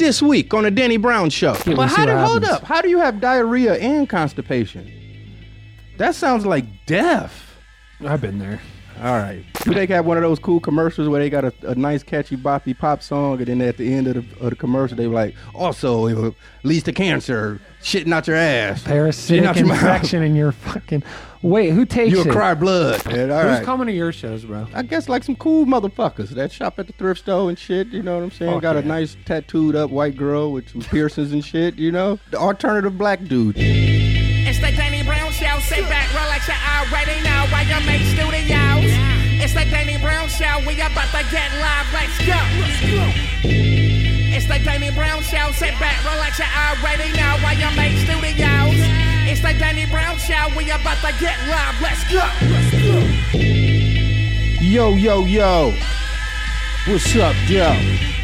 This week on the Danny Brown Show. but how do hold up? How do you have diarrhea and constipation? That sounds like death. I've been there. All right. Do they have one of those cool commercials where they got a, a nice catchy boppy pop song and then at the end of the, of the commercial they were like, also it leads to cancer, shitting out your ass. Parasitic Shitting out your mouth. infection in your fucking. Wait, who takes You'll it? cry blood. man. All Who's right. coming to your shows, bro? I guess like some cool motherfuckers that shop at the thrift store and shit. You know what I'm saying? Fuck Got a nice tattooed up white girl with some piercings and shit. You know, the alternative black dude. It's the Danny Brown Show. Sit back, relax, you already know why you make studios. It's the Danny Brown Show. We about to get live. Let's go. It's the Danny Brown Show. Sit back, relax, you already know YMH Studios. It's the Danny Brown Show. We about to get live. Let's go. Yo, yo, yo. What's up, Joe?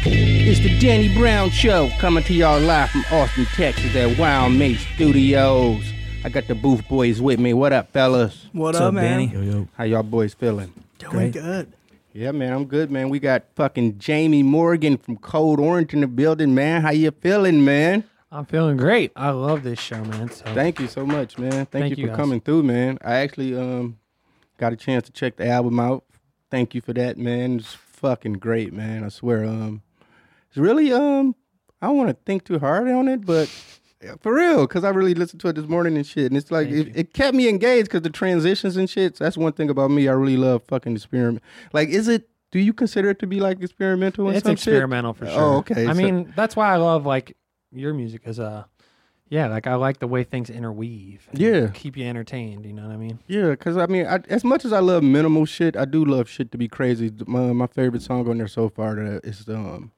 It's the Danny Brown Show coming to y'all live from Austin, Texas at Wild Mate Studios. I got the booth boys with me. What up, fellas? What What's up, up, man? Danny? How y'all boys feeling? Doing Great. good. Yeah, man, I'm good, man. We got fucking Jami Morgan from Code Orange in the building, man. How you feeling, man? I'm feeling great. I love this show, man. So Thank you so much, man. Thank, Thank you you, for guys. coming through, man. I actually um got a chance to check the album out. Thank you for that, man. It's fucking great, man. I swear. Um, it's really um I don't want to think too hard on it, but for real, because I really listened to it this morning and shit, and it's like it, it kept me engaged because the transitions and shit. So that's one thing about me. I really love fucking experiment. Like, is it? Do you consider it to be like experimental? And it's some shit? experimental for sure. Oh, okay. I so- mean, that's why I love like your music is uh yeah, like I like the way things interweave. and Yeah. keep you entertained. You know what I mean? Yeah, because I mean, I, as much as I love minimal shit, I do love shit to be crazy. My, my favorite song on there so far is um,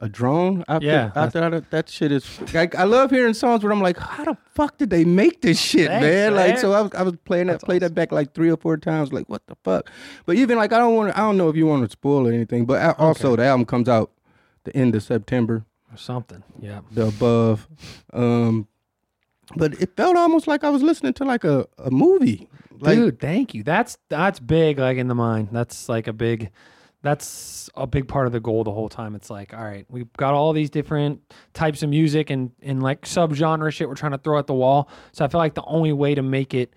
a drone. After, Yeah, after that, that shit is like I love hearing songs where I'm like, how the fuck did they make this shit, Thanks, man? Like, so I was, I was playing that, played that back like three or four times, like what the fuck. But even like I don't want, to I don't know if you want to spoil or anything, but I, also the album comes out the end of September Or something. Yeah. the above. Um, but it felt almost like I was listening to like a, a movie. Like, Dude, thank you. That's that's big like in the mind. That's like a big that's a big part of the goal the whole time. It's like, all right, we've got all these different types of music and and like subgenre shit we're trying to throw at the wall. So I feel like the only way to make it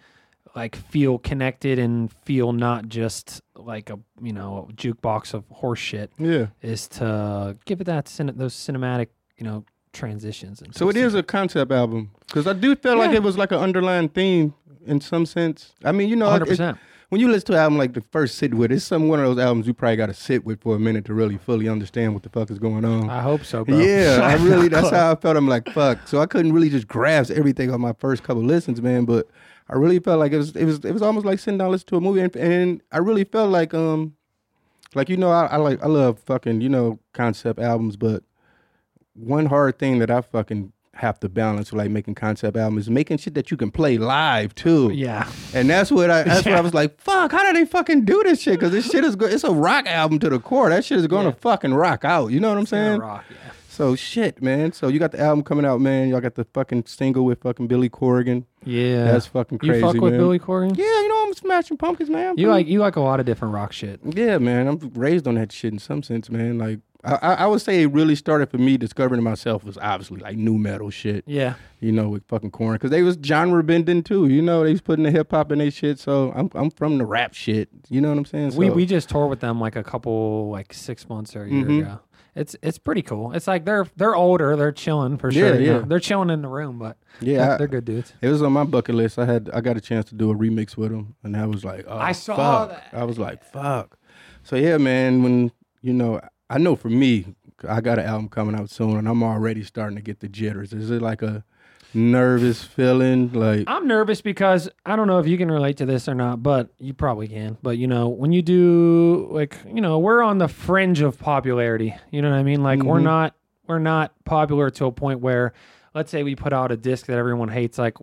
like feel connected and feel not just like a you know jukebox of horse shit yeah. is to give it that cin- those cinematic you know transitions. And So it is a concept album because I do feel like it was like an underlying theme in some sense. I mean, you know, hundred it- percent. when you listen to an album like the first sit with, it's some one of those albums you probably got to sit with for a minute to really fully understand what the fuck is going on. I hope so, bro. Yeah, I really that's how I felt. I'm like, fuck. So I couldn't really just grasp everything on my first couple listens, man. But I really felt like it was it was it was almost like sitting down listening to a movie, and, and I really felt like um, like you know, I, I like I love fucking you know concept albums, but one hard thing that I fucking have to balance with like making concept albums is making shit that you can play live too. Yeah. And that's what I that's what I was like, fuck, how do they fucking do this shit? Because this shit is good. It's a rock album to the core. That shit is gonna Yeah. fucking rock out. You know what I'm saying? Rock, yeah. So shit, man. So you got the album coming out, man. Y'all got the fucking single with fucking Billy Corgan. Yeah. That's fucking crazy, You fuck with man. Billy Corgan? Yeah, you know I'm smashing pumpkins, man. I'm You like you like a lot of different rock shit. Yeah, man. I'm raised on that shit in some sense, man. Like I, I, I would say it really started for me discovering myself was obviously like nu metal shit. Yeah. You know, with fucking Korn, because they was genre bending too. You know, they was putting the hip hop in their shit. So I'm I'm from the rap shit. You know what I'm saying? We So- we just toured with them like a couple like six months or a year Mhm. ago. It's it's pretty cool. It's like they're they're older, they're chilling for sure. Yeah, you yeah. know. They're chilling in the room, but Yeah, they're, I- they're good dudes. It was on my bucket list. I had I got a chance to do a remix with them, and I was like, oh, I saw fuck. that. I was like, fuck. So yeah, man. When you know, I know for me, I got an album coming out soon, and I'm already starting to get the jitters. Is it like a nervous feeling? Like I'm nervous because I don't know if you can relate to this or not, but you probably can. But you know, when you do like, you know, we're on the fringe of popularity. You know what I mean? Like we're Mhm. not we're not popular to a point where, let's say we put out a disc that everyone hates, like.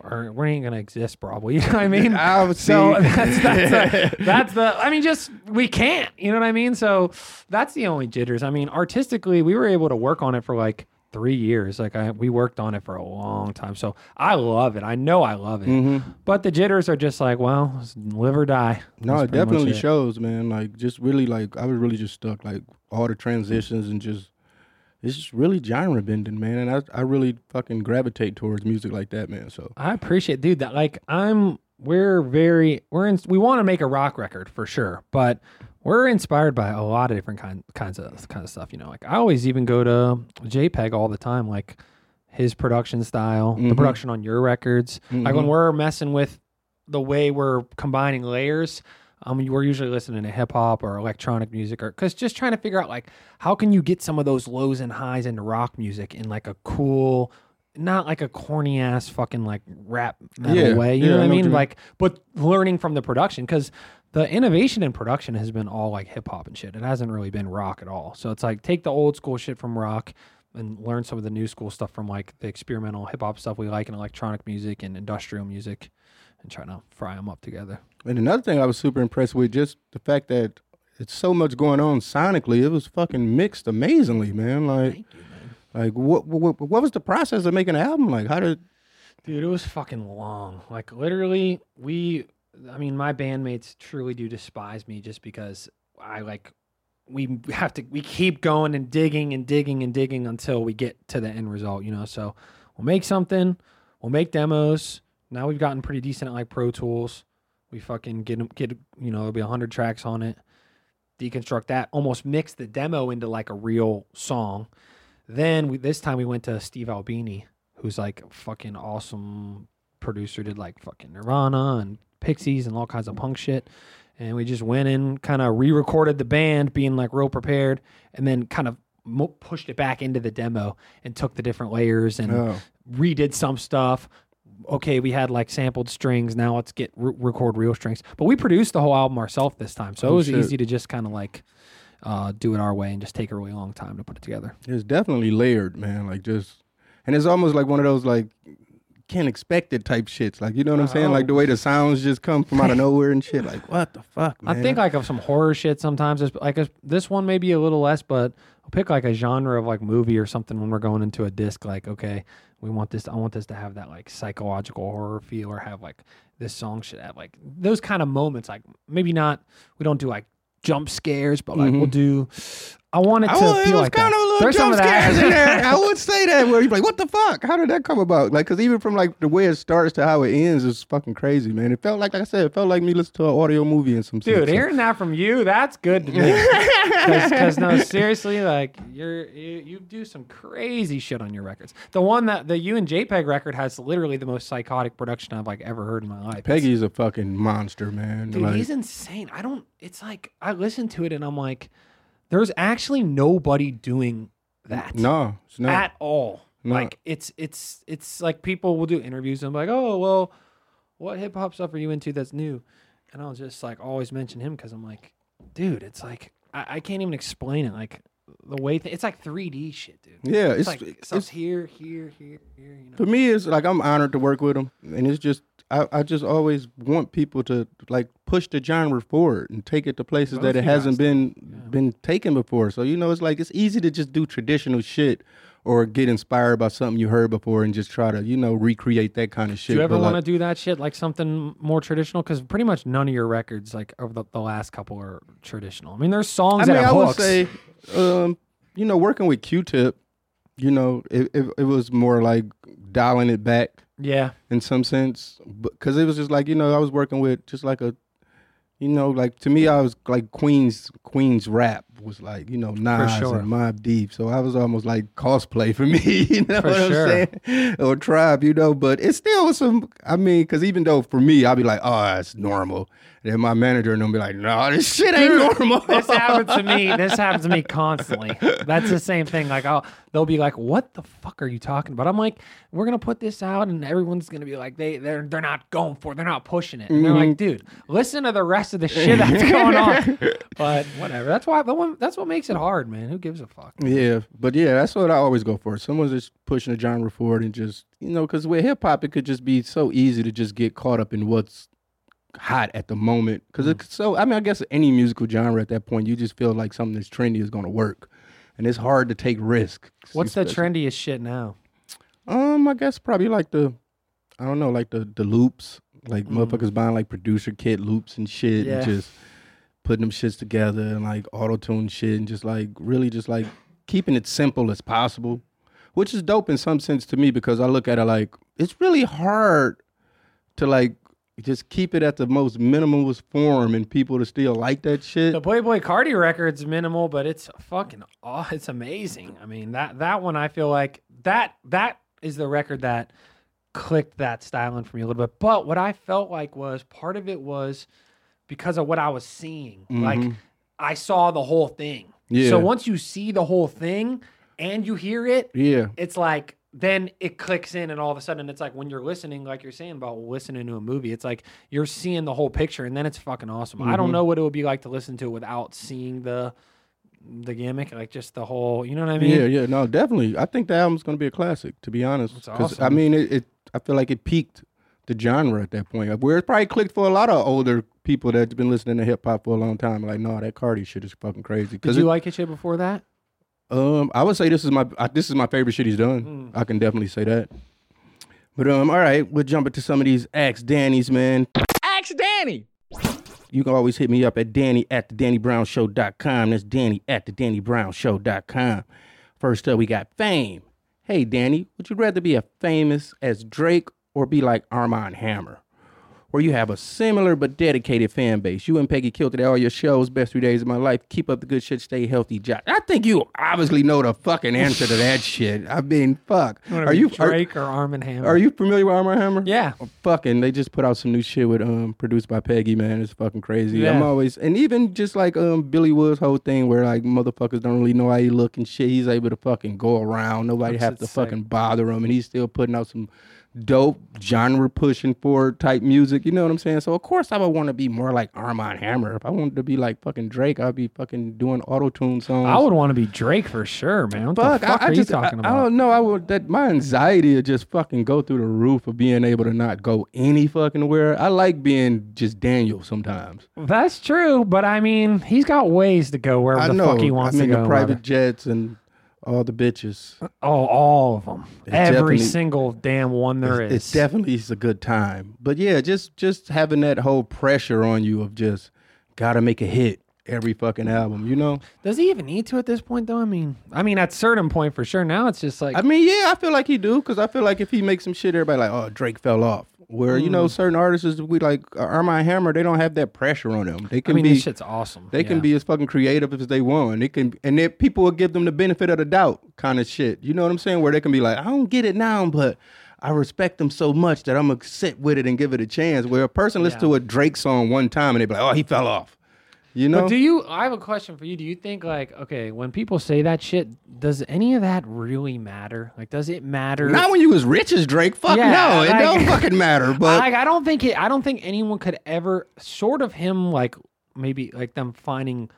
Or we ain't gonna exist, probably. You know what I mean? I would so that's that's, the, that's the. I mean, just we can't. You know what I mean? So that's the only jitters. I mean, artistically, we were able to work on it for like three years. Like I, we worked on it for a long time. So I love it. I know I love it. Mm-hmm. But the jitters are just like, well, live or die. No, That's it definitely it. shows, man. Like just really like I was really just stuck like all the transitions and just it's just really genre bending, man. And I I really fucking gravitate towards music like that, man. So I appreciate, dude. That like I'm. We're very. We're in. We want to make a rock record for sure, but we're inspired by a lot of different kind kinds of kind of stuff. You know, like I always even go to JPEG all the time, like his production style, the Mhm. production on your records. Like when Mhm. we're messing with the way we're combining layers. Um, we're usually listening to hip hop or electronic music, or because just trying to figure out like how can you get some of those lows and highs into rock music in like a cool, not like a corny ass fucking like rap metal Yeah, way. You yeah, know what I what mean. Like, but learning from the production because the innovation in production has been all like hip hop and shit. It hasn't really been rock at all. So it's like take the old school shit from rock and learn some of the new school stuff from like the experimental hip hop stuff we like in electronic music and industrial music and try to fry them up together. And another thing I was super impressed with just the fact that it's so much going on sonically. It was fucking mixed amazingly, man. Like, Thank you, man. like what, what what was the process of making an album? Like, how did? Dude, it was fucking long. Like literally, we I mean, my bandmates truly do despise me just because I like we have to we keep going and digging and digging and digging until we get to the end result, you know. So we'll make something, we'll make demos. Now we've gotten pretty decent at like Pro Tools. We fucking get get you know, there'll be hundred tracks on it. Deconstruct that, almost mix the demo into like a real song. Then we, this time we went to Steve Albini, who's like a fucking awesome producer, did like fucking Nirvana and Pixies and all kinds of punk shit. And we just went in, kind of re-recorded the band, being like real prepared, and then kind of mo- pushed it back into the demo and took the different layers and Oh. redid some stuff. Okay, we had like sampled strings. Now let's get re- record real strings. But we produced the whole album ourselves this time, so it Oh, was shit. easy to just kind of like uh, do it our way and just take a really long time to put it together. It's definitely layered, man. Like just, and it's almost like one of those like can't expect it type shits. Like you know what I'm saying? Like the oh. way the sounds just come from out of nowhere and shit. Like what the fuck, man? I think like of some horror shit sometimes. It's like a, this one maybe a little less, but I'll pick like a genre of like movie or something when we're going into a disc. Like okay, we want this. I want this to have that like psychological horror feel, or have like this song should have like those kind of moments. Like maybe not. We don't do like jump scares, but like we'll mm-hmm. do. I want it to. I feel was like kind that. of a little There's jump scares in there. I would say that where you're like, what the fuck? How did that come about? Like, cause even from like the way it starts to how it ends is fucking crazy, man. It felt like, like I said, it felt like me listening to an audio movie and some shit. Dude, So- hearing that from you, that's good to me. Because no, seriously, like you're you, you do some crazy shit on your records. The one that the you and JPEG record has literally the most psychotic production I've like ever heard in my life. It's- Peggy's a fucking monster, man. dude, like, he's insane. I don't. It's like I listen to it and I'm like, there's actually nobody doing that no, it's not. at all. No. Like it's it's it's like people will do interviews and be like, oh well, what hip hop stuff are you into that's new? And I'll just like always mention him because I'm like, dude, it's like I, I can't even explain it. Like the way th- it's like 3D shit, dude. yeah, It's, it's, like it's stuff's here, here, here, here. You know. for me. It's like I'm honored to work with him, and it's just I, I just always want people to like push the genre forward and take it to places that it hasn't been Yeah. been taken before. So you know, it's like it's easy to just do traditional shit or get inspired by something you heard before and just try to you know recreate that kind of shit. Do you ever want to like, do that shit like something more traditional? Because pretty much none of your records, like over the, the last couple, are traditional. I mean, there's songs I mean, I have would hooks. say, um, you know, working with Q-Tip, you know, it, it, it was more like dialing it back yeah, in some sense, because it was just like you know, I was working with just like a, you know, like to me, I was like Queen's Queen's rap was like you know Nas sure. and Mobb Deep, so I was almost like cosplay for me, you know For what sure. I'm saying, or Tribe, you know, but it still was some. I mean, because even though for me, I'd be like, ah, oh, that's normal. Then my manager and them be like, no, this shit ain't normal. this happens to me. This happens to me constantly. That's the same thing. Like, I'll they'll be like, "What the fuck are you talking about?" I'm like, "We're gonna put this out, and everyone's gonna be like, they they're they're not going for, it. they're not pushing it." And they're Mm-hmm. like, "Dude, listen to the rest of the shit that's going on." But whatever. That's why the one what that's what makes it hard, man. Who gives a fuck? Yeah, but yeah, that's what I always go for. Someone's just pushing a genre forward and just you know, because with hip hop, it could just be so easy to just get caught up in what's hot at the moment. Because it's so. I mean, I guess any musical genre at that point, you just feel like something that's trendy is going to work, and it's hard to take risk. What's the trendiest shit now? Um, I guess probably like the, I don't know, like the the loops, like motherfuckers buying like producer kit loops and shit, Yeah. and just putting them shits together and like auto tune shit and just like really just like keeping it simple as possible, which is dope in some sense to me because I look at it like it's really hard to like just keep it at the most minimalist form and people to still like that shit. The Playboi Carti record's minimal, but it's fucking oh, it's amazing. I mean that that one I feel like that that is the record that clicked that styling for me a little bit. But what I felt like was part of it was because of what I was seeing. Mm-hmm. Like I saw the whole thing. Yeah. So once you see the whole thing and you hear it, Yeah. it's like then it clicks in and all of a sudden it's like when you're listening like you're saying about listening to a movie it's like you're seeing the whole picture and then it's fucking awesome i don't mm-hmm. know what it would be like to listen to it without seeing the the gimmick like just the whole you know what i mean Yeah, yeah, no, definitely. I think the album's gonna be a classic, to be honest. That's 'Cause, I mean, it, it. I feel like it peaked the genre at that point, where it probably clicked for a lot of older people that's been listening to hip hop for a long time. Like, no, that Carti shit is fucking crazy. did you like his shit before that um, I would say this is my this is my favorite shit he's done. Mm. I can definitely say that. But um, all right, we'll jump into some of these Ask Danny's, man. Ask Danny. You can always hit me up at Danny at the Danny Brown DannyBrownShow.com. That's Danny at the Danny Brown DannyBrownShow.com. First up, we got Fame. Hey, Danny, would you rather be as famous as Drake or be like Armand Hammer? Where you have a similar but dedicated fan base. You and Peggy killed it at all your shows. Best three days of my life. Keep up the good shit. Stay healthy, Josh. I think you obviously know the fucking answer to that shit. I mean, fuck. Are you are, drake or Armand Hammer are you familiar with Armand Hammer? yeah fucking they just put out some new shit with um produced by Peggy, man. It's fucking crazy. Yeah. I'm always and even just like um Billy Woods' whole thing where like motherfuckers don't really know how he look and shit. He's able to fucking go around. Nobody That have to sick. fucking bother him and he's still putting out some dope genre pushing forward type music. You know what I'm saying? So of course I would want to be more like Armand Hammer. If I wanted to be like fucking Drake, I'd be fucking doing auto tune songs. i would want to be drake for sure man what Fuck, the fuck I, I are just, you talking I, I about don't know. I would that my anxiety would just fucking go through the roof of being able to not go any fucking where. I like being just Daniel sometimes. that's true but i mean he's got ways to go wherever I the know. fuck he wants I mean to go the private jets and all the bitches. Uh, oh all of them It's every single damn one there is It definitely is a good time. But yeah, just just having that whole pressure on you of just gotta make a hit every fucking album. You know. Does he even need to at this point, though? I mean, I mean, at certain point for sure. Now it's just like I mean, yeah, I feel like he do because I feel like if he makes some shit, everybody like, oh, Drake fell off. Where you Mm. know certain artists we like uh, Armand Hammer, they don't have that pressure on them. They I can mean, be this shit's awesome. They can be as fucking creative as they want. They can, and then people will give them the benefit of the doubt, kind of shit. You know what I'm saying? Where they can be like, I don't get it now, but I respect them so much that I'm gonna sit with it and give it a chance. Where a person listens Yeah. to a Drake song one time and they be like, oh, he fell off. You know? But do you? I have a question for you. Do you think like okay, when people say that shit, does any of that really matter? Like, does it matter? Not when you as rich as Drake. Fuck Yeah, no, it like- don't fucking matter. But like, I don't think it. I don't think anyone could ever, short of him, like maybe like them finding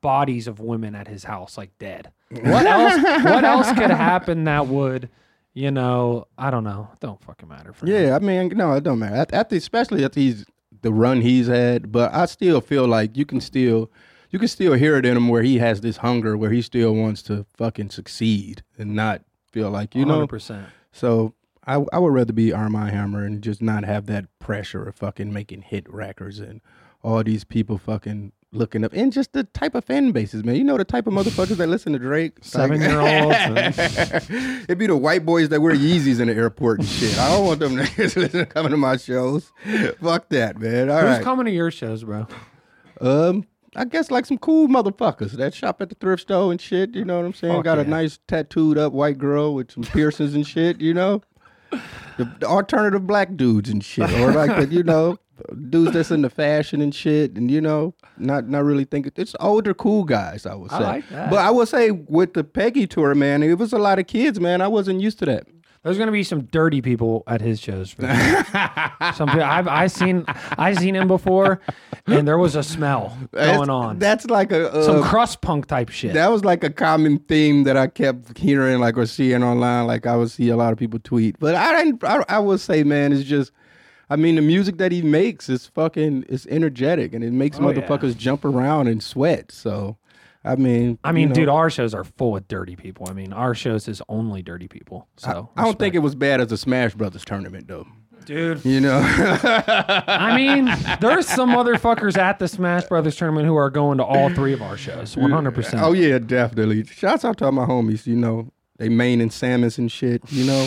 bodies of women at his house, like dead. What else? what else could happen that would, you know? I don't know. It don't fucking matter for him. Yeah, I mean, no, it don't matter. At, at the, especially at these the run he's had, but I still feel like you can still you can still hear it in him where he has this hunger where he still wants to fucking succeed and not feel like you know. 100%. So I I would rather be Armand Hammer and just not have that pressure of fucking making hit records and all these people fucking looking up and just the type of fan bases, man. You know the type of motherfuckers that listen to Drake. Like- Seven-year-olds and- It'd be the white boys that wear Yeezys in the airport and shit. I don't want them niggas listening coming to my shows. Fuck that, man. All Who's right. coming to your shows, bro? um, I guess like some cool motherfuckers that shop at the thrift store and shit. You know what I'm saying? Fuck Got a nice tattooed up white girl with some piercings and shit. You know, the, the alternative black dudes and shit, or like the you know dudes that's into fashion and shit, and you know not not really thinking. It's older cool guys. I would say. I like that. But I would say with the Peggy tour, man, it was a lot of kids, man. I wasn't used to that. There's gonna be some dirty people at his shows. For sure. some people, I've I seen I seen him before, and there was a smell That's- going on. That's like a uh, some crust punk type shit. That was like a common theme that I kept hearing, like or seeing online. Like I would see a lot of people tweet, but I didn't. I, I would say, man, it's just. I mean, the music that he makes is fucking. It's energetic and it makes Oh, yeah. motherfuckers jump around and sweat. So, I mean, I mean, you know, dude, our shows are full of dirty people. I mean, our shows is only dirty people. So I don't think it was bad as a Smash Brothers tournament though. dude. You know, I mean, there's some motherfuckers at the Smash Brothers tournament who are going to all three of our shows, 100. percent oh yeah, definitely. Shouts out to all my homies. You know, they main and Samus and shit. You know.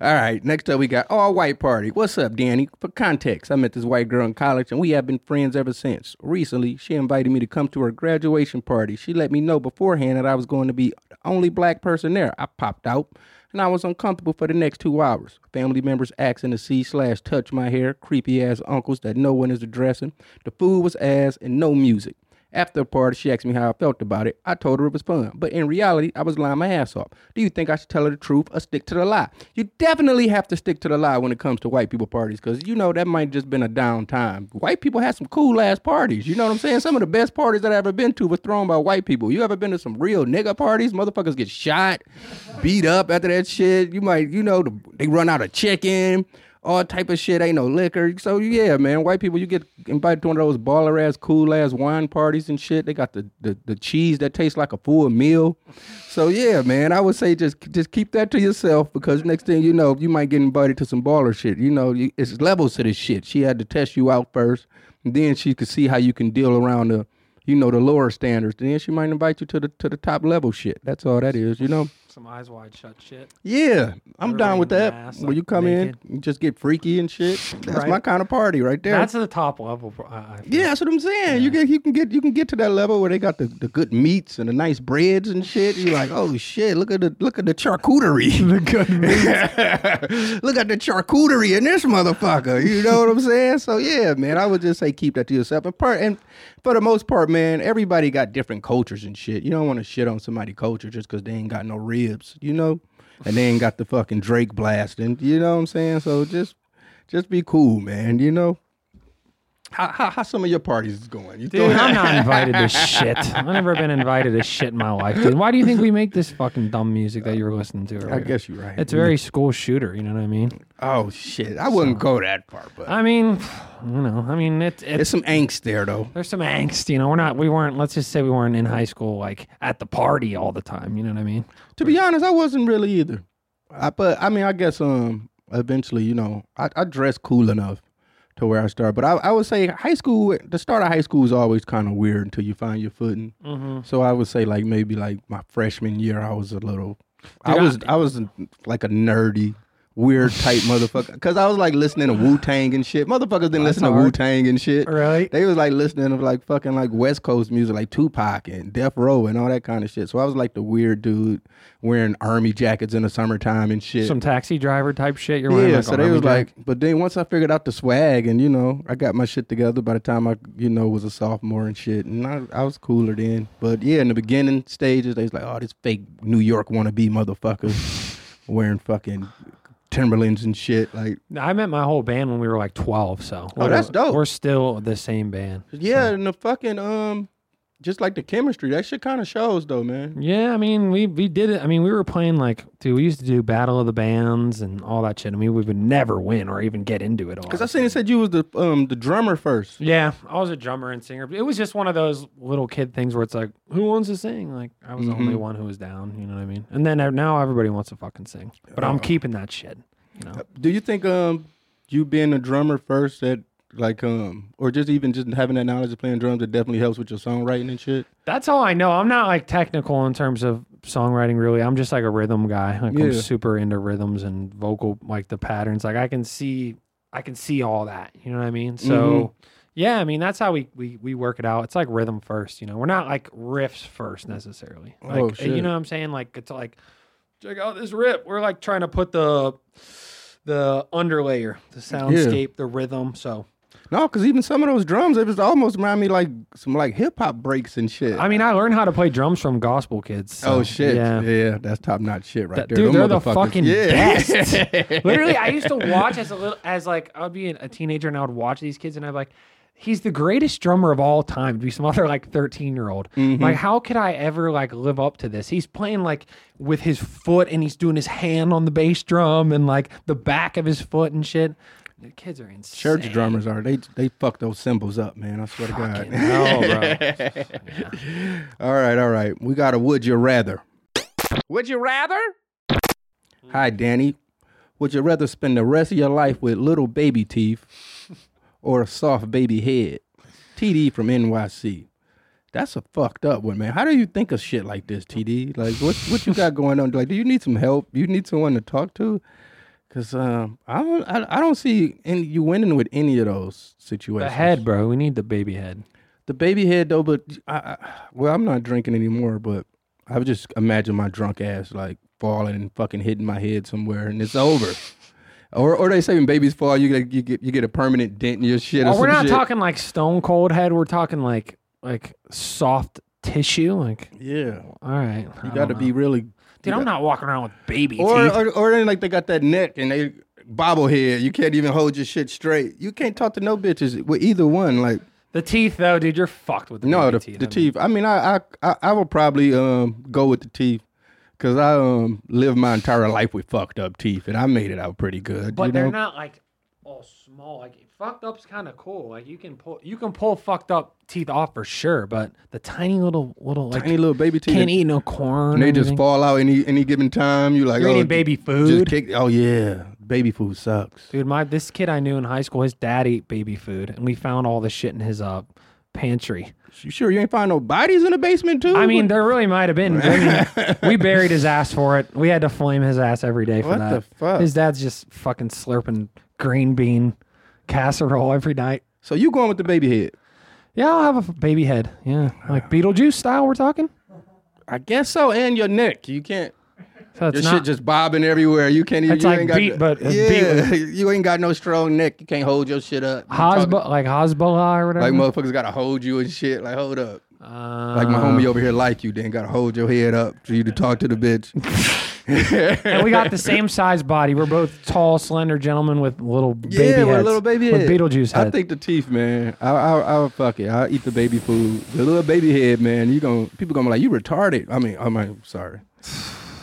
All right, next up we got All White Party. What's up, Danny? For context, I met this white girl in college and we have been friends ever since. Recently, she invited me to come to her graduation party. She let me know beforehand that I was going to be the only black person there. I popped out and I was uncomfortable for the next two hours. Family members asking to see slash touch my hair, creepy ass uncles that no one is addressing. The food was ass and no music. After the party, she asked me how I felt about it. I told her it was fun, but in reality, I was lying my ass off. Do you think I should tell her the truth or stick to the lie? You definitely have to stick to the lie when it comes to white people parties, because you know that might just been a down time. White people have some cool ass parties. You know what I'm saying? Some of the best parties that I ever been to was thrown by white people. You ever been to some real nigga parties? Motherfuckers get shot, beat up after that shit. You might, you know, the, they run out of chicken all type of shit. Ain't no liquor. So yeah, man, white people, you get invited to one of those baller ass, cool ass wine parties and shit. They got the, the the cheese that tastes like a full meal. So yeah, man, I would say just just keep that to yourself because next thing you know, you might get invited to some baller shit. You know, you, it's levels to this shit. She had to test you out first, and then she could see how you can deal around the. You know the lower standards. And Then she might invite you to the to the top level shit. That's all that is, you know. Some eyes wide shut shit. Yeah, I'm down with that. Masked, Where you come naked. in, you just get freaky and shit. That's Right. my kind of party right there. That's the top level. Yeah, that's what I'm saying. You get you can get you can get to that level where they got the, the good meats and the nice breads and shit. You're like, oh shit, look at the look at the charcuterie. the good meats. look at the charcuterie in this motherfucker. You know what I'm saying? So yeah, man, I would just say keep that to yourself. And part and for the most part, man, everybody got different cultures and shit. You don't want to shit on somebody culture just because they ain't got no you know, and they ain't got the fucking Drake blasting. You know what I'm saying? So just just be cool, man. You know. How, how how some of your parties is going? You Dude, I'm not invited to shit. I've never been invited to shit in my life, dude. Why do you think we make this fucking dumb music that you're listening to? Earlier? I guess you're right. It's very school shooter. You know what I mean? Oh shit! I wouldn't go that far, but I mean, you know, I mean, it, there's it's some angst there though. there's some angst. You know, we're not, we weren't. Let's just say we weren't in high school like at the party all the time. You know what I mean? To be honest, I wasn't really either. I, but I mean, I guess um, eventually, you know, I, I dressed cool enough to where I started. But I, I would say high school, the start of high school is always kind of weird until you find your footing. Mm-hmm. So I would say like maybe like my freshman year, I was a little, Dude, I- was I was like a nerdy. Weird type motherfucker, cause I was like listening to Wu Tang and shit. Motherfuckers didn't That's listen to hard. Wu Tang and shit. Right. They was like listening to like fucking like West Coast music, like Tupac and Death Row and all that kind of shit. So I was like the weird dude wearing army jackets in the summertime and shit. Some taxi driver type shit. You're wearing yeah, like so they was jacket? like, but then once I figured out the swag and you know, I got my shit together by the time I, you know, was a sophomore and shit, and I, I was cooler then. But yeah, in the beginning stages, they was like, oh, this fake New York wannabe motherfuckers wearing fucking Timberlands and shit. Like, I met my whole band when we were like 12. So Oh, that's dope. We're still the same band. yeah, and the fucking um, just like the chemistry, that shit kind of shows though, man. Yeah, I mean, we we did it. I mean, we were playing like, dude, we used to do Battle of the Bands and all that shit. I mean, we would never win or even get into it all. Cause I seen it said you was the um the drummer first. Yeah, I was a drummer and singer. It was just one of those little kid things where it's like, who wants to sing? Like, I was the only one who was down. You know what I mean? And then uh, now everybody wants to fucking sing, but I'm keeping that shit. You know? Do you think um you being a drummer first that like um or just even just having that knowledge of playing drums it definitely helps with your songwriting and shit? That's all I know. I'm not like technical in terms of songwriting. Really, I'm just like a rhythm guy. Like I'm super into rhythms and vocal, like the patterns. Like I can see, I can see all that. You know what I mean? So. Mm-hmm. Yeah, I mean that's how we, we we work it out. It's like rhythm first, you know. We're not like riffs first necessarily. Like Oh, you know what I'm saying? Like it's like check out this rip. We're like trying to put the the underlayer, the soundscape, the rhythm. So No, cause even some of those drums, it was almost remind me like some like hip hop breaks and shit. I mean, I learned how to play drums from gospel kids. so, oh shit, Yeah. yeah, that's top notch shit right That- there. dude, Them they're the motherfuckers. fucking yeah. best. Literally, I used to watch as a little, as like I would be a teenager and I would watch these kids and I'd be like, he's the greatest drummer of all time. To be some other like thirteen year old, Mm-hmm. like how could I ever like live up to this? He's playing like with his foot and he's doing his hand on the bass drum and like the back of his foot and shit. The kids are insane. Church drummers are they they fuck those cymbals up, man. I swear to God. hell, bro. all right, all right. We got a would you rather. Would you rather? Hi, Danny. Would you rather spend the rest of your life with little baby teeth or a soft baby head? TD from NYC. That's a fucked up one, man. How do you think of shit like this, TD? Like, what what you got going on? Like, do you need some help? You need someone to talk to? Cause um, I don't I, I don't see any, you winning with any of those situations. the head, bro. We need the baby head. the baby head though, but I, I well, I'm not drinking anymore, but I would just imagine my drunk ass like falling and fucking hitting my head somewhere, and it's over. Or, or they say when babies fall, you get you get you get a permanent dent in your shit. or Oh, we're not shit. talking like stone cold head. We're talking like like soft tissue. Like, Yeah, all right, you got to be really. Dude, I'm not walking around with baby Or, teeth. or or then like they got that neck and they bobblehead. You can't even hold your shit straight. You can't talk to no bitches with either one. Like the teeth, though, dude, you're fucked with the no, the, teeth. the I mean. teeth. I mean, I I I, I would probably um go with the teeth. Cause I um lived my entire life with fucked up teeth, and I made it out pretty good. but they're know? not like all small. Like fucked up's kind of cool. Like you can pull you can pull fucked up teeth off for sure. But the tiny little little like tiny little baby teeth. can't eat no corn. they just anything. fall out any any given time. You like You're oh, eating baby just food. kick- oh yeah, baby food sucks. Dude, my this kid I knew in high school, his dad ate baby food, and we found all the shit in his uh pantry. You sure you ain't find no bodies in the basement too? I mean, there really might have been. I mean, we buried his ass for it. We had to flame his ass every day for What that. the fuck? His dad's just fucking slurping green bean casserole every night. so you going with the baby head? Yeah, I'll have a baby head. Yeah, like Beetlejuice style. We're talking. I guess so. And your neck, you can't. So Your not. shit just bobbing everywhere. You can't even. It's you like ain't got beat- no- but yeah, beat you ain't got no strong neck. You can't hold your shit up. Talking- like Hezbollah or whatever. Like motherfuckers gotta hold you and shit. Like hold up. Uh, Like my homie over here like you, then gotta hold your head up for you to talk to the bitch. and we got the same size body. We're both tall, slender gentlemen with little baby yeah, with a heads. little baby with head. Beetlejuice I think the teeth, man. I, I, I'll fuck it. I'll eat the baby food. The little baby head, man. You gonna people gonna be like you retarded. I mean, I'm like, sorry.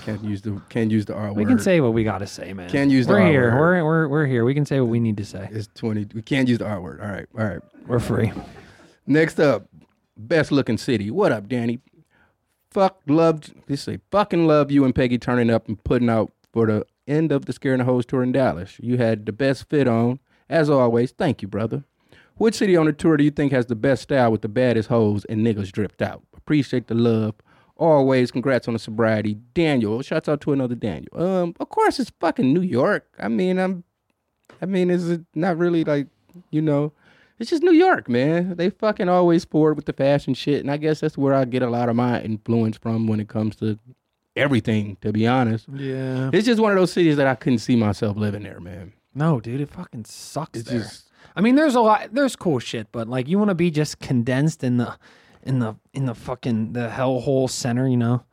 Can't use the can't use the R word. we can say what we got to say, man. Can't use the We're R here. word. We're, we're we're here. We can say what we need to say. it's twenty. We can't use the R word. All right, all right. We're free. Next up, best looking city. What up, Danny? Fuck loved this say fucking love you and Peggy turning up and putting out for the end of the Scaring the Hoes tour in Dallas. You had the best fit on. As always, thank you, brother. Which city on the tour do you think has the best style with the baddest hoes and niggas dripped out? Appreciate the love. Always, congrats on the sobriety. Daniel, shouts out to another Daniel. Um, of course it's fucking New York. I mean, I'm I mean, is it not really like, you know, it's just New York, man. They fucking always forward with the fashion shit, and I guess that's where I get a lot of my influence from when it comes to everything. To be honest, Yeah. it's just one of those cities that I couldn't see myself living there, man. No, dude, it fucking sucks It's there. just I mean, there's a lot. There's cool shit, but like, you want to be just condensed in the, in the, in the fucking the hellhole center. You know,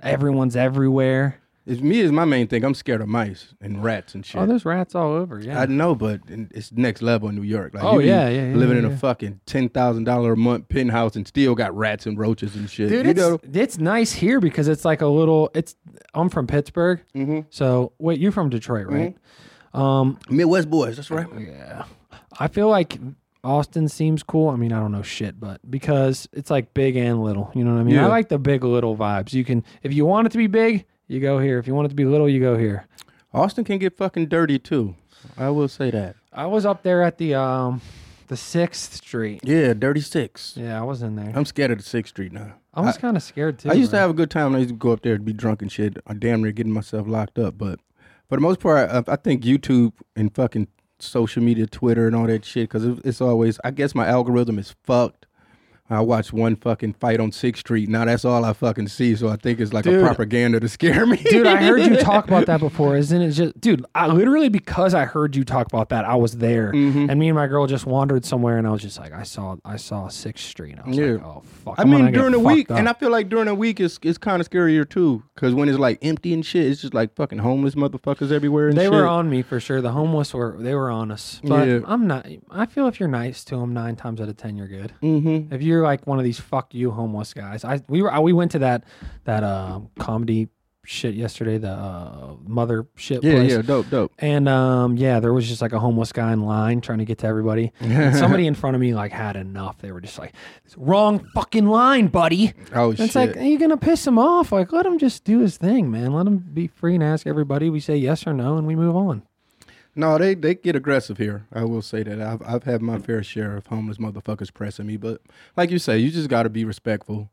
everyone's everywhere. It's me is my main thing. I'm scared of mice and rats and shit. Oh, there's rats all over. Yeah. I know, but it's next level in New York. Like, Oh, be yeah, yeah, yeah, living in yeah. a fucking ten thousand dollar a month penthouse and still got rats and roaches and shit. Dude, you it's, know, it's nice here because it's like a little. It's I'm from Pittsburgh, Mm-hmm. so wait, you're from Detroit, right? Um, Midwest boys. That's right. yeah. I feel like Austin seems cool. I mean, I don't know shit, but because it's like big and little, you know what I mean? Yeah. I like the big little vibes. You can, if you want it to be big, you go here. If you want it to be little, you go here. Austin can get fucking dirty too. I will say that. I was up there at the um, the Sixth Street. Yeah, dirty six. Yeah, I was in there. I'm scared of the Sixth Street now. I was kind of scared too. I used to have a good time. when I used to go up there and be drunk and shit. I'm damn near getting myself locked up. But for the most part, I, I think YouTube and fucking social media, Twitter and all that shit, because it's always, I guess my algorithm is fucked. I watch one fucking fight on Sixth Street. Now that's all I fucking see. So I think it's like Dude. a propaganda to scare me. Dude, I heard you talk about that before. Isn't it just, dude? I literally because I heard you talk about that, I was there, Mm-hmm. and me and my girl just wandered somewhere, and I was just like, I saw, I saw Sixth Street. I was Yeah. like, oh fuck. I I'm mean, during the week, up. and I feel like during the week it's it's kind of scarier too, because when it's like empty and shit, it's just like fucking homeless motherfuckers everywhere. And they shit. were on me for sure. The homeless were, they were on us. But Yeah. I'm not. I feel if you're nice to them, nine times out of ten, you're good. Mm-hmm. If you're like one of these fuck you homeless guys, I we were I, we went to that that uh, comedy shit yesterday, the uh, mother shit Yeah, place. yeah, dope, dope. And um, yeah, there was just like a homeless guy in line trying to get to everybody. And somebody in front of me like had enough. They were just like, "Wrong fucking line, buddy." Oh And shit. it's like, are you gonna piss him off? Like, let him just do his thing, man. Let him be free and ask everybody. We say yes or no, and we move on. No, they they get aggressive here. I will say that I've I've had my fair share of homeless motherfuckers pressing me, but like you say, you just got to be respectful,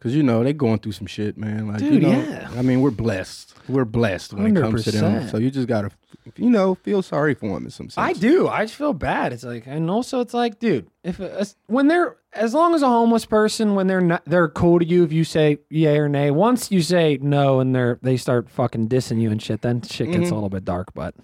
cause you know they going through some shit, man. Like you know, yeah. I mean, we're blessed. We're blessed when it comes to them. 100%. So you just gotta, you know, feel sorry for them in some sense. I do. I just feel bad. It's like, and also it's like, dude, if as- when they're as long as a homeless person, when they're not, they're cool to you. If you say yay or nay, once you say no, and they're they start fucking dissing you and shit, then shit gets mm-hmm. a little bit dark. But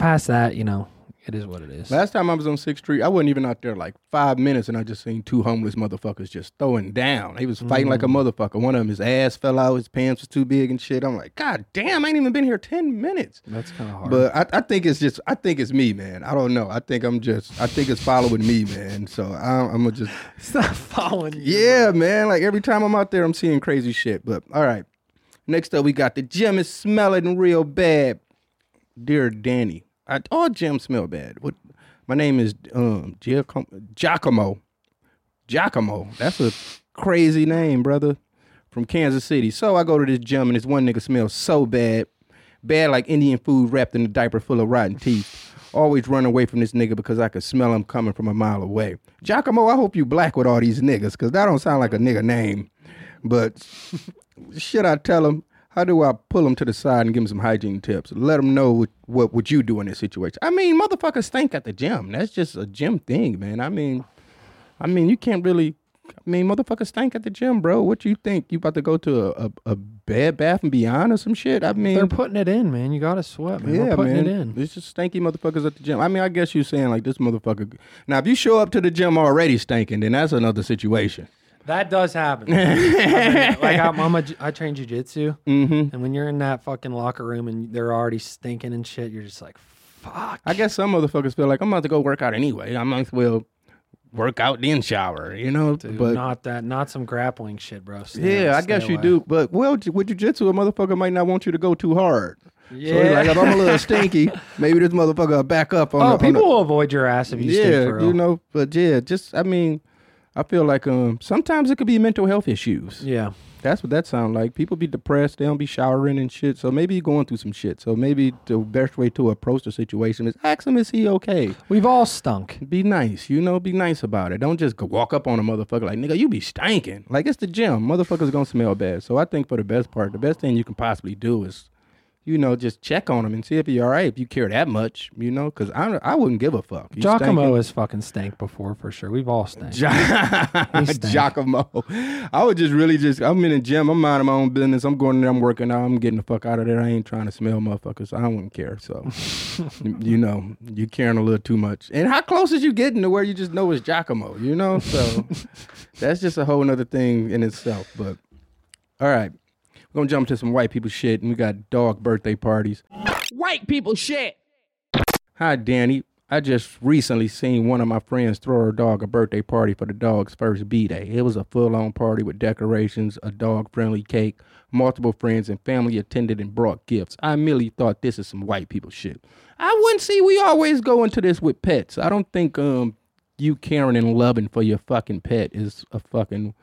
past that, you know, it is what it is. Last time I was on Sixth Street, I wasn't even out there like five minutes, and I just seen two homeless motherfuckers just throwing down. He was fighting like a Mm. motherfucker. One of them, his ass fell out, his pants was too big and shit. I'm like, God damn, I ain't even been here ten minutes. That's kind of hard. But I, I think it's just, I think it's me, man. I don't know. I think I'm just, I think it's following me, man. So I, I'm gonna just, Stop following you. yeah, man. Like every time I'm out there, I'm seeing crazy shit. But all right, next up we got the gym is smelling real bad, dear Danny. I, all gyms smell bad. What? My name is um Giacomo. Giacomo. Giacomo. That's a crazy name, brother. From Kansas City. So I go to this gym and this one nigga smells so bad. Bad like Indian food wrapped in a diaper full of rotten teeth. Always run away from this nigga because I could smell him coming from a mile away. Giacomo, I hope you black with all these niggas because that don't sound like a nigga name. But should I tell him? How do I pull them to the side and give them some hygiene tips? Let them know what, what would you do in this situation. I mean, motherfuckers stink at the gym. That's just a gym thing, man. I mean, I mean, you can't really. I mean, motherfuckers stink at the gym, bro. What you think? You about to go to a, a, a bed bath and beyond or some shit? I mean, They're putting it in, man. You gotta sweat, man. yeah, man. it in. It's just stanky motherfuckers at the gym. I mean, I guess you're saying like this motherfucker. Now, if you show up to the gym already stinking, then that's another situation. That does happen. like I'm, I'm a, I train jujitsu, Mm-hmm. and when you're in that fucking locker room and they're already stinking and shit, you're just like, fuck. I guess some motherfuckers feel like I'm about to go work out anyway. I might as well work out then shower, you know. Dude, but not that, not some grappling shit, bro. Stay- yeah, I guess you do. But well, with jujitsu, a motherfucker might not want you to go too hard. So Yeah. like if I'm a little stinky, maybe this motherfucker will back up on. Oh, the, on people the- will avoid your ass if you yeah, for real. you know. But yeah, just I mean, I feel like um sometimes it could be mental health issues. Yeah. That's what that sounds like. People be depressed, they don't be showering and shit. So maybe you're going through some shit. So maybe the best way to approach the situation is ask him, is he okay? We've all stunk. Be nice, you know, be nice about it. Don't just go walk up on a motherfucker like, nigga, you be stinking. Like it's the gym. Motherfuckers gonna smell bad. So I think for the best part, the best thing you can possibly do is, you know, just check on him and see if he's all right. If you care that much, you know, because I I wouldn't give a fuck. You Giacomo has fucking stank before for sure. We've all stank. stank. Giacomo. I would just really just I'm in the gym, I'm minding my own business. I'm going there, I'm working out, I'm getting the fuck out of there. I ain't trying to smell motherfuckers. I wouldn't care. So you know, you caring a little too much. And how close is you getting to where you just know it's Giacomo, you know? So that's just a whole nother thing in itself. But all right. We're gonna jump to some white people shit and we got dog birthday parties. White people shit. Hi, Danny. I just recently seen one of my friends throw her dog a birthday party for the dog's first B day. It was a full on party with decorations, a dog friendly cake, multiple friends and family attended and brought gifts. I merely thought this is some white people shit. I wouldn't see we always go into this with pets. I don't think um you caring and loving for your fucking pet is a fucking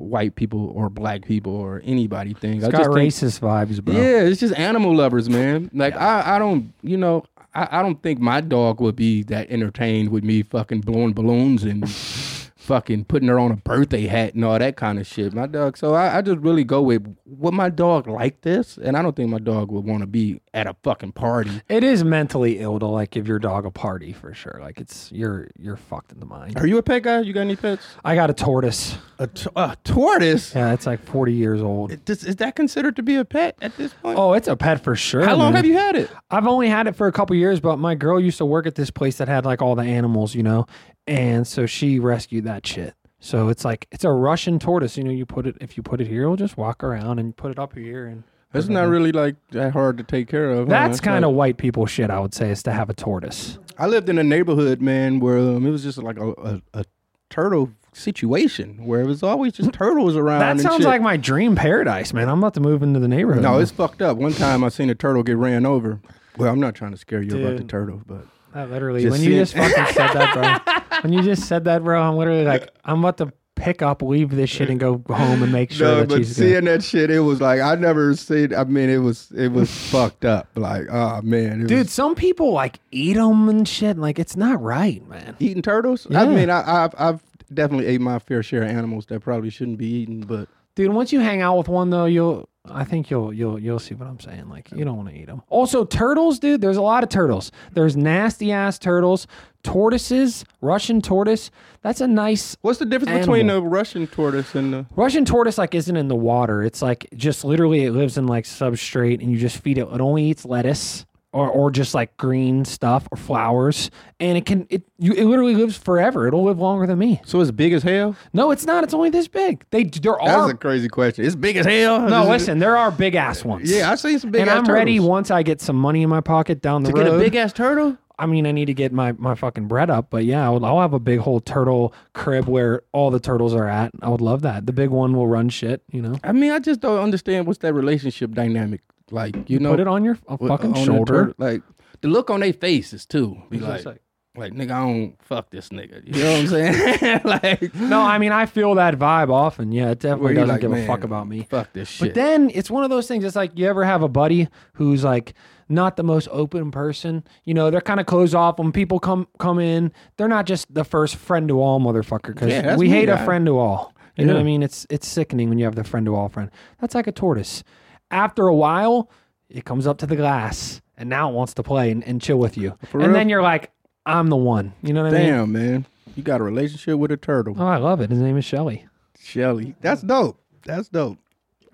white people or black people or anybody thing. It's got just think- racist vibes, bro. yeah, it's just animal lovers, man. Like I, I don't, you know, I, I don't think my dog would be that entertained with me fucking blowing balloons and fucking putting her on a birthday hat and all that kind of shit. My dog. So I, I just really go with would my dog like this, and I don't think my dog would want to be at a fucking party. It is mentally ill to like give your dog a party for sure. Like it's you're you're fucked in the mind. Are you a pet guy? You got any pets? I got a tortoise. A, t- a tortoise. Yeah, it's like 40 years old. Is, is that considered to be a pet at this point? Oh, it's a pet for sure. How long man. have you had it? I've only had it for a couple years, but my girl used to work at this place that had like all the animals, you know, and so she rescued that shit. So it's like it's a Russian tortoise. You know, you put it if you put it here, it'll just walk around and put it up here, and It's not really like that hard to take care of. that's It's kind like- of white people shit. I would say is to have a tortoise. I lived in a neighborhood, man, where um, it was just like a, a, a turtle situation where it was always just turtles around. That sounds shit. like my dream paradise, man. I'm about to move into the neighborhood. No, man. it's fucked up. One time I seen a turtle get ran over. Well, I'm not trying to scare you about the Dude. turtle, but That literally, Just when you seeing- just fucking said that, bro. when you just said that, bro, I'm literally like, I'm about to pick up, leave this shit, and go home and make sure no, that but she's good. seeing that shit, it was like I never seen. I mean, it was it was fucked up. Like, oh man, it Dude, was, some people like eat them and shit. Like, it's not right, man. eating turtles. I Yeah. mean, I, I've I've definitely ate my fair share of animals that probably shouldn't be eaten, but Dude, once you hang out with one though, you'll I think you'll you'll you'll see what I'm saying. Like you don't want to eat them. Also, turtles, dude. There's a lot of turtles. There's nasty ass turtles, tortoises, Russian tortoise. That's a nice what's the difference between Animal. a Russian tortoise and the Russian tortoise. Like isn't in the water. It's like just literally it lives in like substrate, and you just feed it. It only eats lettuce. Or, or just like green stuff or flowers, and it can it you it literally lives forever. It'll live longer than me. so it's big as hell? No, it's not. It's only this big. they there are all That's a crazy question. It's big as hell. no. Listen, there are big ass ones. Yeah, I seen some big and ass I'm ready once I get some money in my pocket down the to road. get a big ass turtle. I mean, I need to get my, my fucking bread up, but yeah, I would, I'll have a big whole turtle crib where all the turtles are at. I would love that. The big one will run shit, you know. I mean, I just don't understand what's that relationship dynamic like. You, know, Put it on your with- fucking on shoulder. turtle, like the look on their faces too. Be like, like- like nigga, I don't fuck this nigga. You know what I'm saying? like, No, I mean, I feel that vibe often. Yeah, it definitely doesn't like, give a fuck about me. Fuck this shit. But then it's one of those things. It's like you ever have a buddy who's like not the most open person. You know, they're kind of closed off when people come come in. They're not just the first friend to all motherfucker because Yeah, we me, hate a I- friend to all. You know what I mean? It's it's sickening when you have the friend to all friend. That's like a tortoise. After a while, it comes up to the glass and now it wants to play and, and chill with you. For and real? then you're like, I'm the one. You know what I mean? Damn, man, you got a relationship with a turtle, Oh, I love it. His name is Shelly. Shelly. That's dope. That's dope.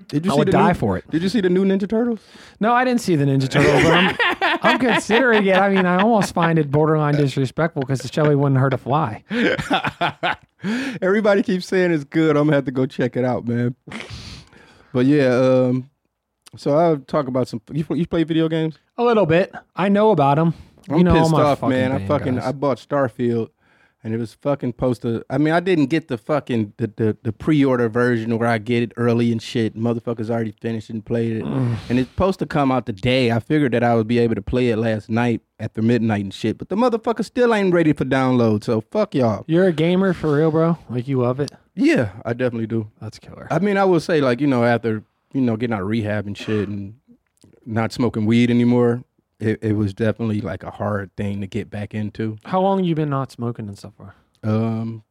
Did you I see would the die new, for it. Did you see the new Ninja Turtles? No, I didn't see the Ninja Turtles, but I'm, I'm considering it. I mean, I almost find it borderline disrespectful because Shelly wouldn't hurt a fly. Everybody keeps saying it's good. I'm gonna have to go check it out, man. But yeah, um, so I'll talk about some. You, you play video games? A little bit. I know about them. I'm you know, pissed off, man. I fucking guys. I bought Starfield, and it was fucking supposed to. I mean, I didn't get the fucking the the, the pre-order version where I get it early and shit. Motherfuckers already finished and played it, Mm. and it's supposed to come out today. I figured that I would be able to play it last night after midnight and shit, but the motherfucker still ain't ready for download. So fuck y'all. You're a gamer for real, bro. Like you love it. Yeah, I definitely do. That's killer. I mean, I will say like you know after you know getting out of rehab and shit and not smoking weed anymore, it, it was definitely like a hard thing to get back into. How long you been not smoking and stuff for? Um,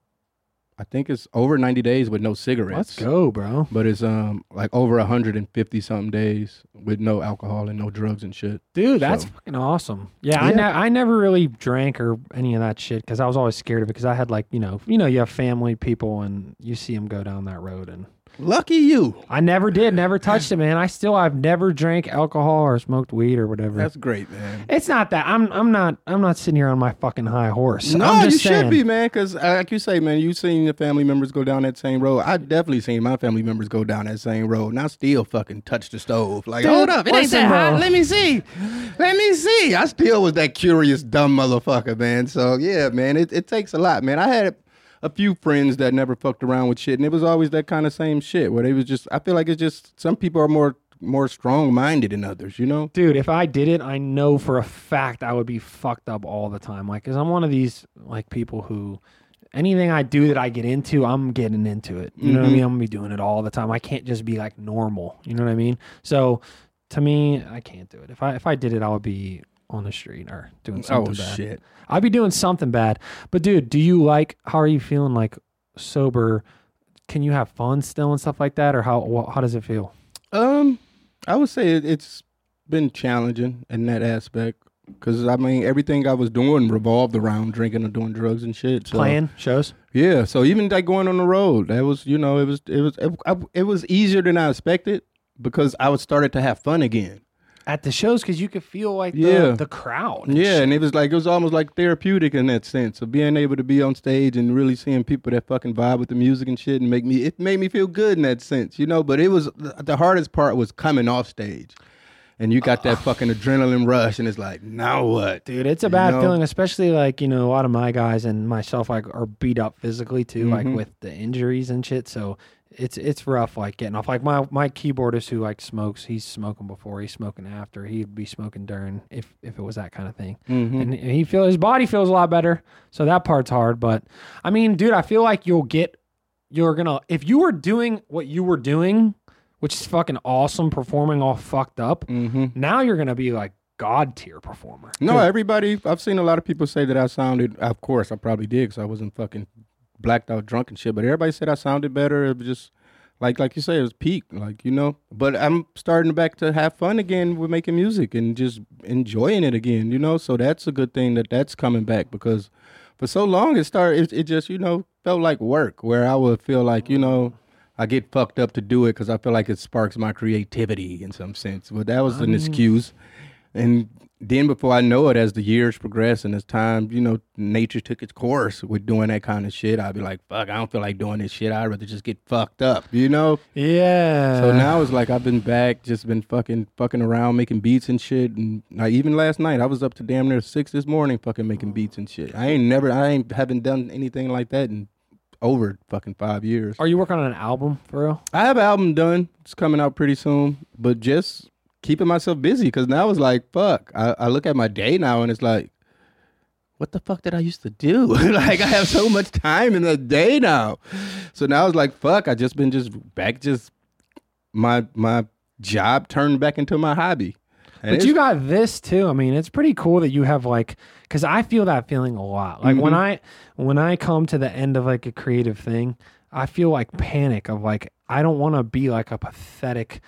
I think it's over ninety days with no cigarettes. Let's go, bro. But it's um like over hundred and fifty something days with no alcohol and no drugs and shit. Dude, that's So- fucking awesome. Yeah, I, Yeah. ne- I never really drank or any of that shit because I was always scared of it because I had like you know you know you have family people and you see them go down that road and Lucky you. I never did, never touched it, man. I still I've never drank alcohol or smoked weed or whatever. That's great, man. it's not that I'm I'm not I'm not sitting here on my fucking high horse. No, I'm you saying, should be, man. Because uh, like you say, man, you've seen your family members go down that same road. I definitely seen my family members go down that same road, and I still fucking touch the stove. Like, Dude, hold up, it ain't that hot. bro. Let me see. Let me see. I still was that curious, dumb motherfucker, man. So yeah, man, it, it takes a lot, man. I had a few friends that never fucked around with shit, and it was always that kind of same shit where they was just. I feel like it's just some people are more more strong minded than others, you know. Dude, if I did it, I know for a fact I would be fucked up all the time. Like, cause I'm one of these like people who anything I do that I get into, I'm getting into it. You know what I Mhm. mean? I'm gonna be doing it all the time. I can't just be like normal. You know what I mean? So to me, I can't do it. If I if I did it, I would be on the street or doing something Oh bad. shit. I'd be doing something bad. But dude, do you like? How are you feeling? Like sober? Can you have fun still and stuff like that, or how how does it feel? Um, I would say it, it's been challenging in that aspect because I mean everything I was doing revolved around drinking and doing drugs and shit. So, Playing shows? yeah. So even like going on the road, that was you know it was it was it, I, it was easier than I expected because I was started to have fun again. At the shows because you could feel like the, Yeah. the crowd. and Yeah, shit. and it was like it was almost like therapeutic in that sense of being able to be on stage and really seeing people that fucking vibe with the music and shit and make me it made me feel good in that sense, you know. But it was the hardest part was coming off stage, and you got that fucking adrenaline rush, and it's like now what, dude, it's a You bad know? feeling, especially like you know a lot of my guys and myself like are beat up physically too, like Mhm. with the injuries and shit. So it's it's rough like getting off. Like my my keyboardist who like smokes, he's smoking before, he's smoking after. He'd be smoking during if if it was that kind of thing. Mhm. And he feel his body feels a lot better. So that part's hard, but I mean, dude, I feel like you'll get you're gonna if you were doing what you were doing, which is fucking awesome, performing all fucked up. Mm-hmm. Now you're gonna be like god tier performer. No, everybody. I've seen a lot of people say that I sounded. Of course, I probably did because I wasn't fucking blacked out drunk and shit. But everybody said I sounded better. It was just like like you say, it was peak. Like you know. But I'm starting back to have fun again with making music and just enjoying it again. You know. So that's a good thing that that's coming back because for so long it started. It, it just you know felt like work where I would feel like you know. I get fucked up to do it because I feel like it sparks my creativity in some sense. But that was an ah. excuse. And then before I know it, as the years progress and as time, you know, nature took its course with doing that kind of shit, I'd be like, fuck, I don't feel like doing this shit. I'd rather just get fucked up, you know? Yeah. So now it's like I've been back, just been fucking fucking around making beats and shit. And like, even last night, I was up to damn near six this morning fucking making beats and shit. I ain't never, I ain't haven't done anything like that in over fucking five years. Are you working on an album for real? I have an album done. It's coming out pretty soon, but just keeping myself busy because now it's like, fuck. I, I look at my day now and it's like, what the fuck did I used to do? like I have so much time in the day now. So now it's like, fuck. I just been just back, just my my job turned back into my hobby. And But you got this too. I mean, it's pretty cool that you have like cuz I feel that feeling a lot. Like when Mhm. I when I come to the end of like a creative thing, I feel like panic of like I don't want to be like a pathetic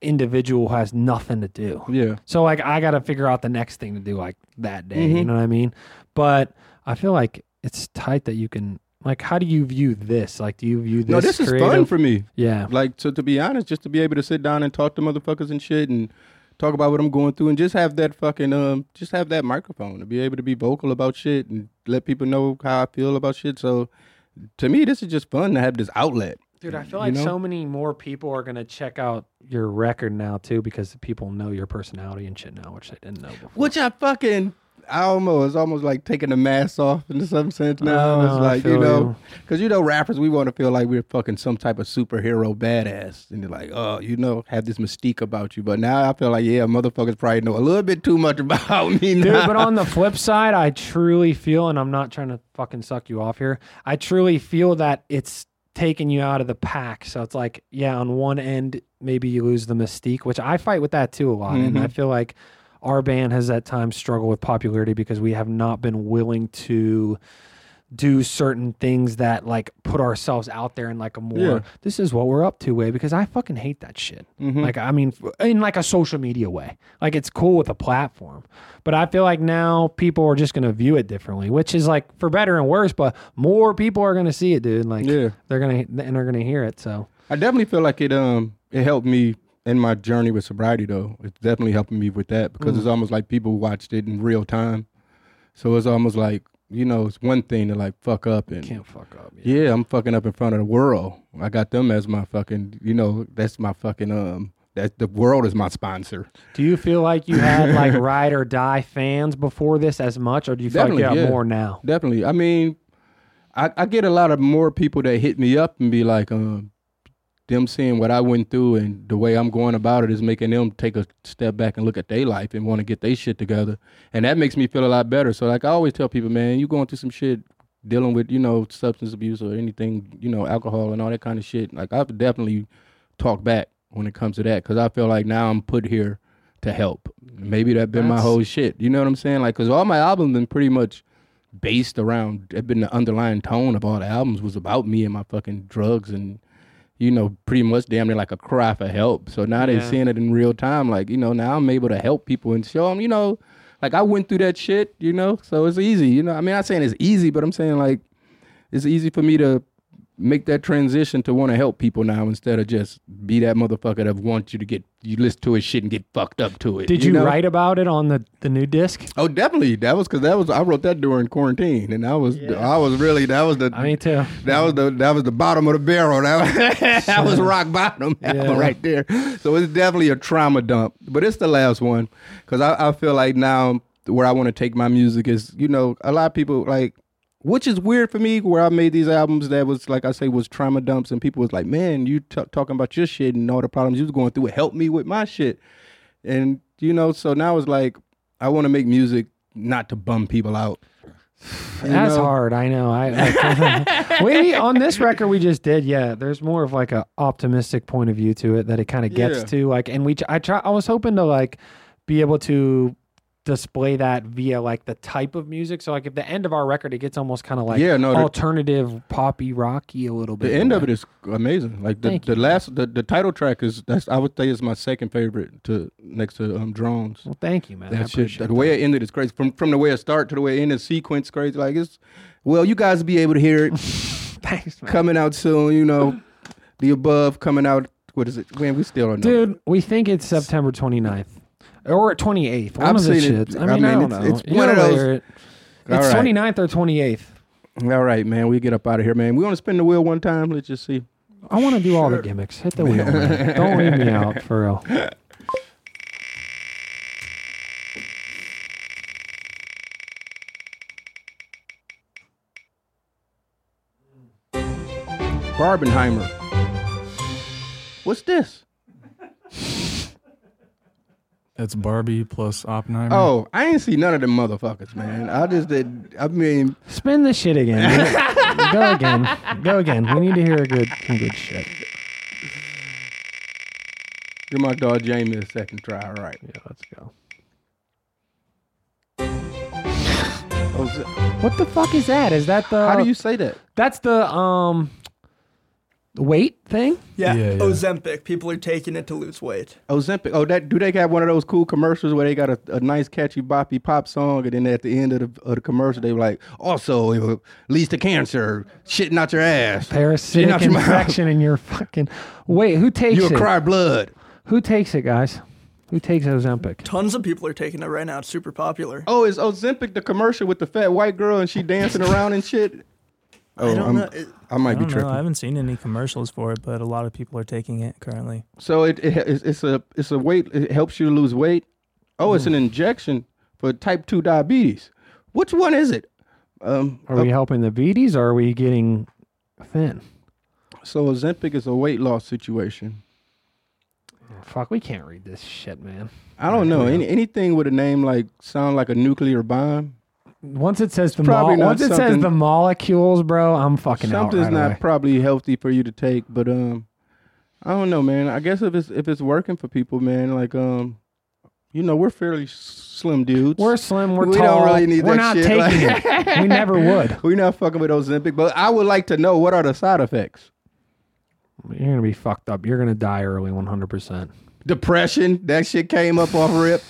individual has nothing to do. yeah. So like I got to figure out the next thing to do like that day, you Mhm. know what I mean? But I feel like it's tight that you can like how do you view this? Like do you view this No, this is fun for me. Yeah. Like so to be honest, just to be able to sit down and talk to motherfuckers and shit and talk about what I'm going through, and just have that fucking um, just have that microphone to be able to be vocal about shit and let people know how I feel about shit. So, to me, this is just fun to have this outlet. Dude, I feel like know? so many more people are gonna check out your record now too because people know your personality and shit now, which they didn't know before. Which I fucking I almost it's almost like taking the mask off in some sense now. Oh, I it's know, like you know, because you know rappers we want to feel like we're fucking some type of superhero badass, and you're like, oh, you know, have this mystique about you. But now I feel like yeah, motherfuckers probably know a little bit too much about me Dude, now. but on the flip side, I truly feel, and I'm not trying to fucking suck you off here, I truly feel that it's taking you out of the pack. So it's like, yeah, on one end, maybe you lose the mystique, which I fight with that too a lot. And I Mhm. feel like our band has at times struggled with popularity because we have not been willing to do certain things that like put ourselves out there in like a more Yeah. this is what we're up to way because I fucking hate that shit. Mhm. Like I mean in like a social media way. Like it's cool with a platform. But I feel like now people are just going to view it differently, which is like for better and worse, but more people are going to see it, dude. Like Yeah. they're going to and they're going to hear it. So I definitely feel like it um it helped me in my journey with sobriety though. It's definitely helping me with that because Mm. it's almost like people watched it in real time. So it's almost like, you know, it's one thing to like fuck up and can't fuck up. yeah, I'm fucking up in front of the world. I got them as my fucking, you know, that's my fucking um that the world is my sponsor. Do you feel like you had like ride or die fans before this as much or do you feel like you have yeah. more now? Definitely. I mean, I, I get a lot of more people that hit me up and be like, um, them seeing what I went through and the way I'm going about it is making them take a step back and look at their life and want to get their shit together. And that makes me feel a lot better. So like I always tell people, man, you going through some shit dealing with, you know, substance abuse or anything, you know, alcohol and all that kind of shit. Like I've definitely talk back when it comes to that because I feel like now I'm put here to help. Maybe that been my whole shit. You know what I'm saying? Like, cause all my albums been pretty much based around. It been the underlying tone of all the albums was about me and my fucking drugs and, you know, pretty much damn near like a cry for help. So now they're Yeah. seeing it in real time. Like, you know, now I'm able to help people and show them, you know, like I went through that shit, you know, so it's easy. You know, I mean, I'm not saying it's easy, but I'm saying like it's easy for me to make that transition to want to help people now instead of just be that motherfucker that wants you to get you listen to his shit and get fucked up to it. Did you, know? write about it on the the new disc? Oh, definitely. That was because that was I wrote that during quarantine, and I was I was really that was the I mean too. that was the that was the bottom of the barrel. That was, that was rock bottom Yeah. right there. So it's definitely a trauma dump, but it's the last one because I, I feel like now where I want to take my music is you know a lot of people like. Which is weird for me, where I made these albums that was like I say was trauma dumps, and people was like, "Man, you t- talking about your shit and all the problems you was going through. It helped me with my shit." And you know, so now it's like I want to make music not to bum people out. You That's know? hard. I know. I like, we on this record we just did. Yeah, there's more of like a optimistic point of view to it that it kind of gets Yeah. to. Like, and we I try. I was hoping to like be able to display that via like the type of music. So like at the end of our record, it gets almost kind of like Yeah, no, the- alternative poppy rocky a little bit. The end of it is amazing. Like the, Thank the last the, the title track is that's I would say is my second favorite to next to um drones. Well, thank you, man. I That shit, appreciate the way it ended is crazy. From from the way it start to the way it ended, sequence crazy. Like it's well, you guys will be able to hear it Thanks, man. coming out soon. You know, the above coming out. What is it? When we still don't know. Dude, we think it's September 29th. Or 28th. One I've of the seen it. shits. I I mean, I, mean, don't it's- know. it's You one of gotta those- it. All It's right. 29th or 28th. All right, man. We get up out of here, man. We want to spin the wheel one time. Let's just see. I want to do all the gimmicks. Hit the wheel. man. Don't leave me out for real. Barbenheimer. What's this? It's Barbie plus Oppenheimer. Oh, I ain't see none of them motherfuckers, man. I just did. I mean, Spin this shit again. Go again. Go again. We need to hear a good, some good shit. give my dog Jami a second try. All right. Yeah, let's go. Oh, is it- What the fuck is that? Is that the? how do you say that? That's the um, weight thing. Yeah, Yeah, yeah. Ozempic. People are taking it to lose weight. Ozempic. Oh, that do they got one of those cool commercials where they got a, a nice catchy boppy pop song, and then at the end of the, of the commercial they were like, also it leads to cancer, shitting out your ass, Parasitic Shitting out your mouth. infection in your fucking. Wait, who takes it? You'll it? cry blood. Who takes it, guys? Who takes Ozempic? Tons of people are taking it right now. It's super popular. Oh, is Ozempic the commercial with the fat white girl and she dancing around and shit? Oh, I don't I'm- know. It- I might I be don't know. tripping. I haven't seen any commercials for it, but a lot of people are taking it currently. So it, it it's, it's a it's a weight. It helps you lose weight. Oh, it's an injection for type two diabetes. Which one is it? Um, Are we helping the beaties or are we getting thin? so Ozempic is a weight loss situation. Fuck, we can't read this shit, man. I don't know any, anything with a name like sound like a nuclear bomb. Once it says the probably not once it says the molecules, bro, I'm fucking out Something's right not away. probably healthy for you to take, but um, I don't know, man. I guess if it's if it's working for people, man, like um, you know, we're fairly slim dudes. We're slim. We're we tall. don't really need we're that not shit. taking it. We never would. We're not fucking with Ozempic, but I would like to know what are the side effects. You're gonna be fucked up. You're gonna die early, 100. percent Depression, that shit came up off rip.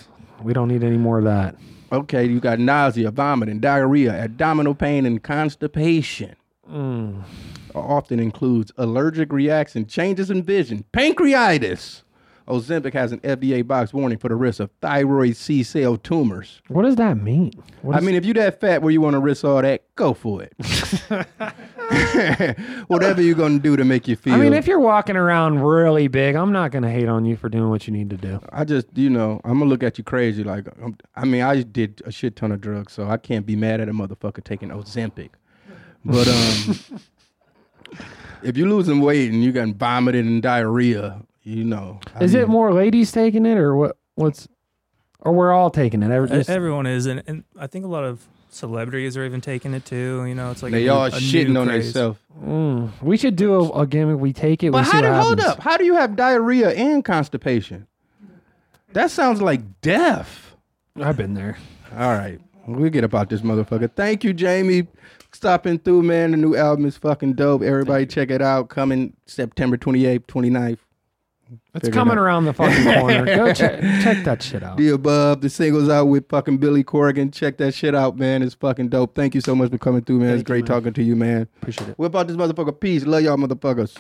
We don't need any more of that. Okay, you got nausea, vomiting, diarrhea, abdominal pain, and constipation. Mm. Often includes allergic reaction, changes in vision, pancreatitis. Ozempic has an FDA box warning for the risk of thyroid C cell tumors. What does that mean? What I is- mean, if you that fat where you want to risk all that, go for it. Whatever you're gonna do to make you feel. I mean, if you're walking around really big, I'm not gonna hate on you for doing what you need to do. I just, you know, I'm gonna look at you crazy. Like, I'm, I mean, I did a shit ton of drugs, so I can't be mad at a motherfucker taking Ozempic. But um, if you're losing weight and you got vomited and diarrhea, you know, I Is it more ladies taking it, or what? What's? Or we're all taking it? Ever E- just, Everyone is, and, and I think a lot of celebrities are even taking it too. You know, it's like a they new- all a new shitting on craze. themselves? Mm, we should do a, a gimmick. We take it. But we how do what hold up? How do you have diarrhea and constipation? That sounds like death. I've been there. All right. We get about this motherfucker. Thank you, Jami. Stopping through, man. The new album is fucking dope. Everybody check it out. Coming September 28th, 29th. It's it coming out. around the fucking corner. Go check check that shit out. The above, the singles out with fucking Billy Corgan. Check that shit out, man. It's fucking dope. Thank you so much for coming through, man. it's great talking to you, man. Appreciate it. We're about this motherfucker. Peace. Love y'all, motherfuckers.